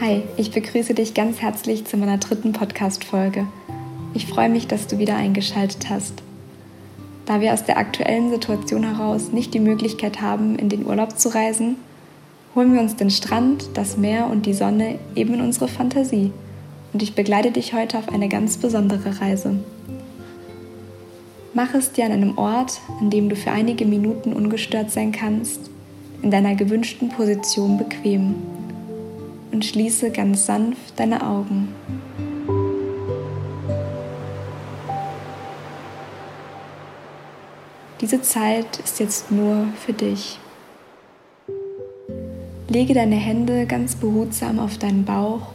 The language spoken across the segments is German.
Hi, ich begrüße dich ganz herzlich zu meiner dritten Podcast-Folge. Ich freue mich, dass du wieder eingeschaltet hast. Da wir aus der aktuellen Situation heraus nicht die Möglichkeit haben, in den Urlaub zu reisen, holen wir uns den Strand, das Meer und die Sonne eben in unsere Fantasie. Und ich begleite dich heute auf eine ganz besondere Reise. Mach es dir an einem Ort, an dem du für einige Minuten ungestört sein kannst, in deiner gewünschten Position bequem und schließe ganz sanft deine Augen. Diese Zeit ist jetzt nur für dich. Lege deine Hände ganz behutsam auf deinen Bauch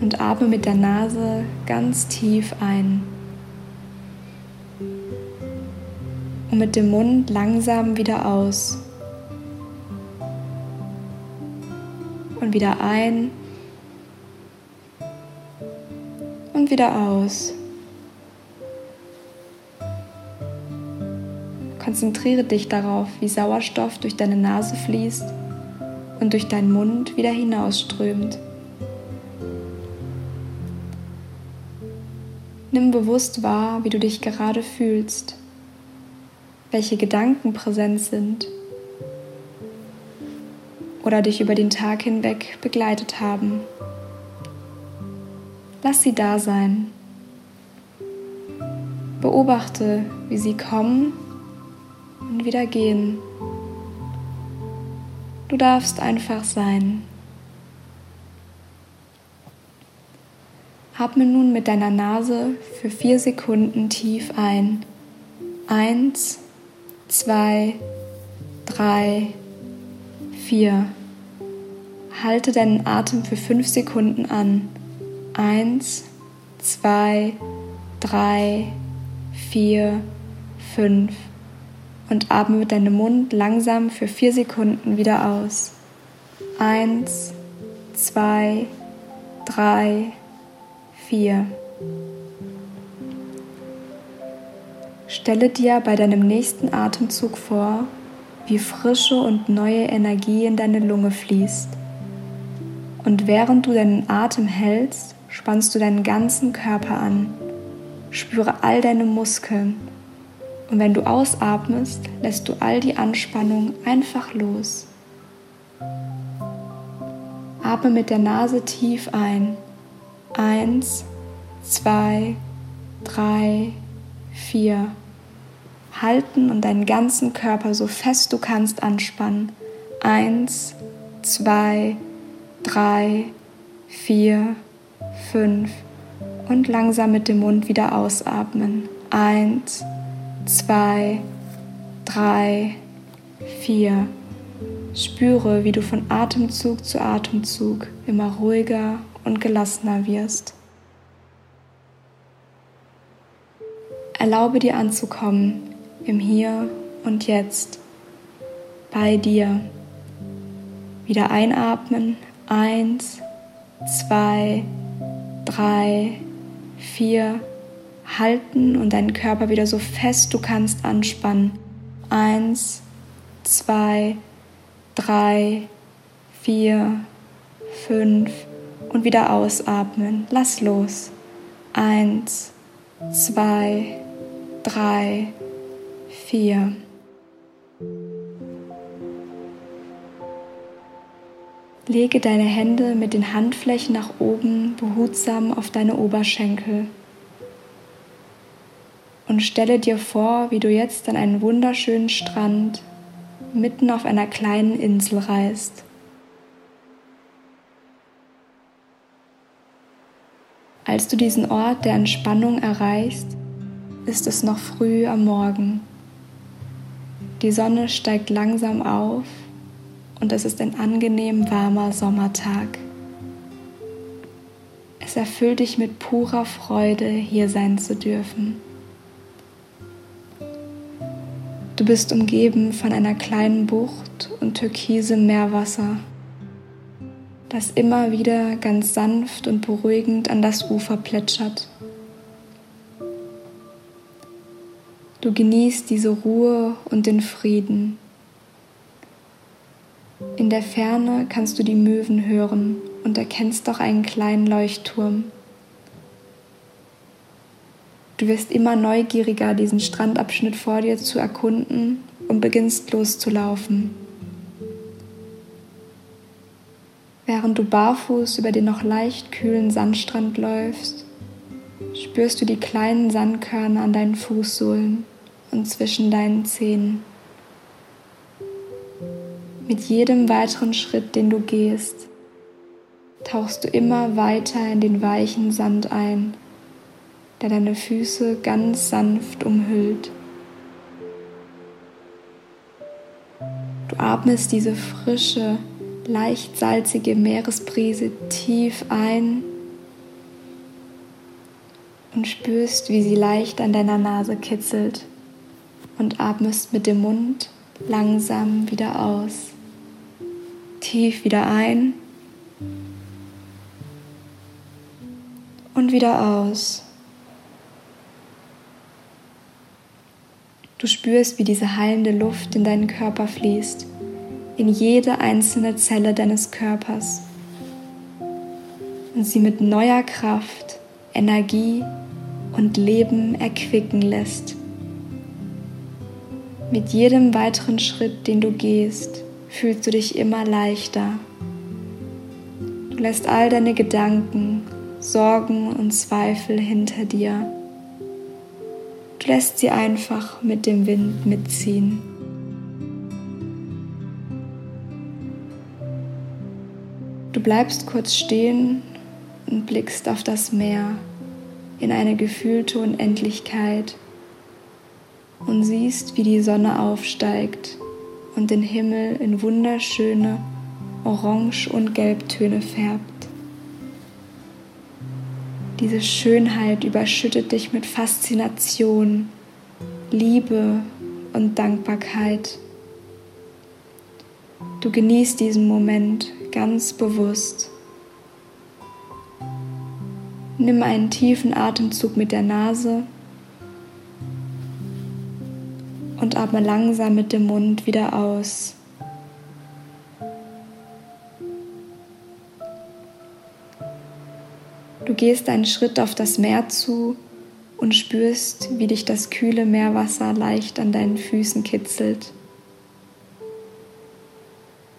und atme mit der Nase ganz tief ein. Und mit dem Mund langsam wieder aus. Und wieder ein und wieder aus. Konzentriere dich darauf, wie Sauerstoff durch deine Nase fließt und durch deinen Mund wieder hinausströmt. Nimm bewusst wahr, wie du dich gerade fühlst, welche Gedanken präsent sind oder dich über den Tag hinweg begleitet haben. Lass sie da sein. Beobachte, wie sie kommen und wieder gehen. Du darfst einfach sein. Atme nun mit deiner Nase für vier Sekunden tief ein. Eins, zwei, drei, 4. Halte deinen Atem für 5 Sekunden an. 1, 2, 3, 4, 5. Und atme mit deinem Mund langsam für 4 Sekunden wieder aus. 1, 2, 3, 4. Stelle dir bei deinem nächsten Atemzug vor, wie frische und neue Energie in deine Lunge fließt. Und während du deinen Atem hältst, spannst du deinen ganzen Körper an. Spüre all deine Muskeln. Und wenn du ausatmest, lässt du all die Anspannung einfach los. Atme mit der Nase tief ein. Eins, zwei, drei, vier halten und deinen ganzen Körper so fest du kannst anspannen. Eins, zwei, drei, vier, fünf und langsam mit dem Mund wieder ausatmen. Eins, zwei, drei, vier. Spüre, wie du von Atemzug zu Atemzug immer ruhiger und gelassener wirst. Erlaube dir anzukommen im Hier und Jetzt bei dir. Wieder einatmen. Eins, zwei, drei, vier. Halten und deinen Körper wieder so fest du kannst anspannen. Eins, zwei, drei, vier, fünf und wieder ausatmen. Lass los. Eins, zwei, drei, vier. Lege deine Hände mit den Handflächen nach oben behutsam auf deine Oberschenkel und stelle dir vor, wie du jetzt an einen wunderschönen Strand mitten auf einer kleinen Insel reist. Als du diesen Ort der Entspannung erreichst, ist es noch früh am Morgen. Die Sonne steigt langsam auf und es ist ein angenehm warmer Sommertag. Es erfüllt dich mit purer Freude, hier sein zu dürfen. Du bist umgeben von einer kleinen Bucht und türkisem Meerwasser, das immer wieder ganz sanft und beruhigend an das Ufer plätschert. Du genießt diese Ruhe und den Frieden. In der Ferne kannst du die Möwen hören und erkennst doch einen kleinen Leuchtturm. Du wirst immer neugieriger, diesen Strandabschnitt vor dir zu erkunden und beginnst loszulaufen. Während du barfuß über den noch leicht kühlen Sandstrand läufst, spürst du die kleinen Sandkörner an deinen Fußsohlen und zwischen deinen Zähnen. Mit jedem weiteren Schritt, den du gehst, tauchst du immer weiter in den weichen Sand ein der deine Füße ganz sanft umhüllt. Du atmest diese frische, leicht salzige Meeresbrise tief ein und spürst, wie sie leicht an deiner Nase kitzelt und atmest mit dem Mund langsam wieder aus. Tief wieder ein und wieder aus. Du spürst, wie diese heilende Luft in deinen Körper fließt, in jede einzelne Zelle deines Körpers und sie mit neuer Kraft, Energie und Leben erquicken lässt. Mit jedem weiteren Schritt, den du gehst, fühlst du dich immer leichter. Du lässt all deine Gedanken, Sorgen und Zweifel hinter dir lässt sie einfach mit dem Wind mitziehen. Du bleibst kurz stehen und blickst auf das Meer in eine gefühlte Unendlichkeit und siehst, wie die Sonne aufsteigt und den Himmel in wunderschöne Orange- und Gelbtöne färbt. Diese Schönheit überschüttet dich mit Faszination, Liebe und Dankbarkeit. Du genießt diesen Moment ganz bewusst. Nimm einen tiefen Atemzug mit der Nase atme langsam mit dem Mund wieder aus. Du gehst einen Schritt auf das Meer zu und spürst, wie dich das kühle Meerwasser leicht an deinen Füßen kitzelt.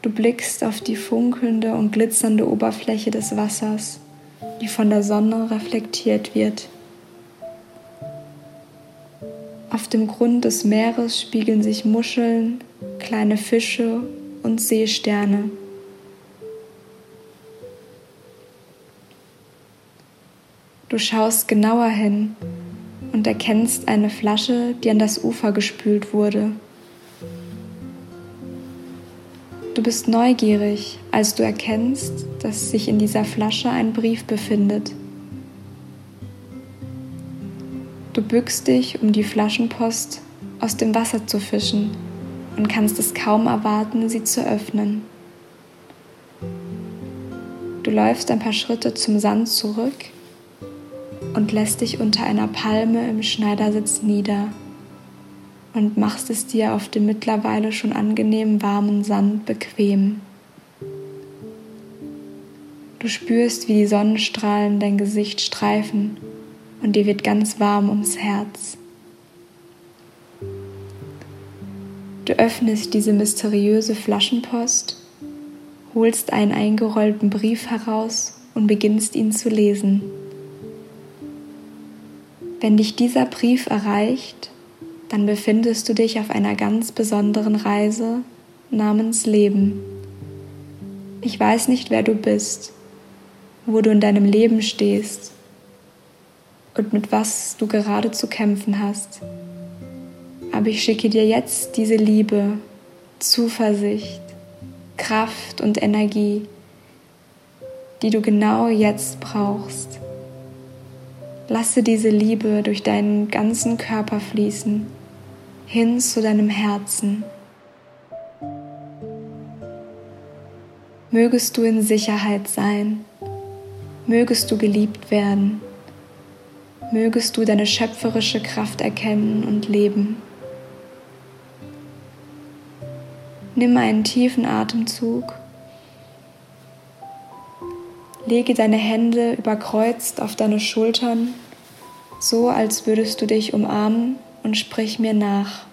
Du blickst auf die funkelnde und glitzernde Oberfläche des Wassers, die von der Sonne reflektiert wird. Auf dem Grund des Meeres spiegeln sich Muscheln, kleine Fische und Seesterne. Du schaust genauer hin und erkennst eine Flasche, die an das Ufer gespült wurde. Du bist neugierig, als du erkennst, dass sich in dieser Flasche ein Brief befindet. Du bückst dich, um die Flaschenpost aus dem Wasser zu fischen und kannst es kaum erwarten, sie zu öffnen. Du läufst ein paar Schritte zum Sand zurück und lässt dich unter einer Palme im Schneidersitz nieder und machst es dir auf dem mittlerweile schon angenehm warmen Sand bequem. Du spürst, wie die Sonnenstrahlen dein Gesicht streifen und dir wird ganz warm ums Herz. Du öffnest diese mysteriöse Flaschenpost, holst einen eingerollten Brief heraus und beginnst ihn zu lesen. Wenn dich dieser Brief erreicht, dann befindest du dich auf einer ganz besonderen Reise namens Leben. Ich weiß nicht, wer du bist, wo du in deinem Leben stehst und mit was du gerade zu kämpfen hast. Aber ich schicke dir jetzt diese Liebe, Zuversicht, Kraft und Energie, die du genau jetzt brauchst. Lasse diese Liebe durch deinen ganzen Körper fließen, hin zu deinem Herzen. Mögest du in Sicherheit sein, mögest du geliebt werden, mögest du deine schöpferische Kraft erkennen und leben. Nimm einen tiefen Atemzug Lege deine Hände überkreuzt auf deine Schultern, so als würdest du dich umarmen und sprich mir nach.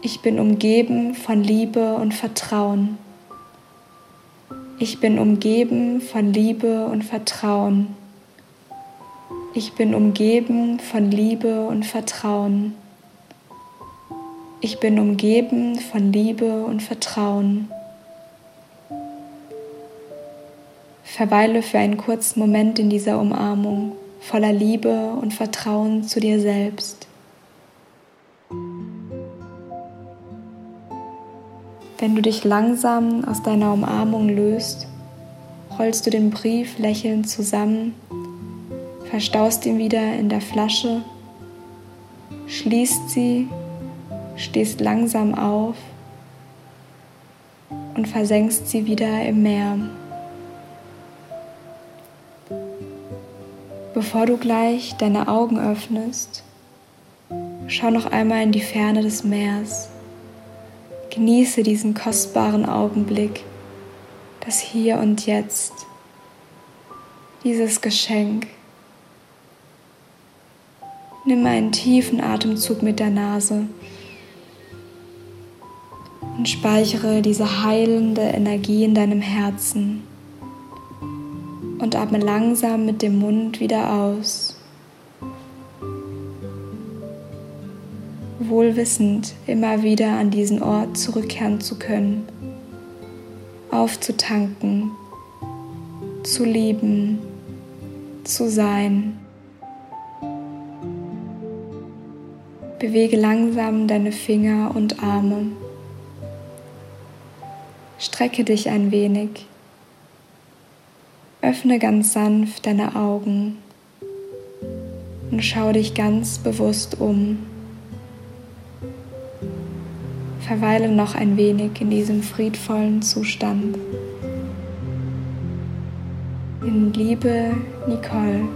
Ich bin umgeben von Liebe und Vertrauen. Ich bin umgeben von Liebe und Vertrauen. Ich bin umgeben von Liebe und Vertrauen. Ich bin umgeben von Liebe und Vertrauen. Verweile für einen kurzen Moment in dieser Umarmung voller Liebe und Vertrauen zu dir selbst. Wenn du dich langsam aus deiner Umarmung löst, rollst du den Brief lächelnd zusammen, verstaust ihn wieder in der Flasche, schließt sie, stehst langsam auf und versenkst sie wieder im Meer. Bevor du gleich deine Augen öffnest, schau noch einmal in die Ferne des Meers. Genieße diesen kostbaren Augenblick, das Hier und Jetzt, dieses Geschenk. Nimm einen tiefen Atemzug mit der Nase und speichere diese heilende Energie in deinem Herzen und atme langsam mit dem Mund wieder aus. Wohlwissend immer wieder an diesen Ort zurückkehren zu können, aufzutanken, zu lieben, zu sein. Bewege langsam deine Finger und Arme. Strecke dich ein wenig. Öffne ganz sanft deine Augen und schau dich ganz bewusst um. Verweile noch ein wenig in diesem friedvollen Zustand. In Liebe, Nicole.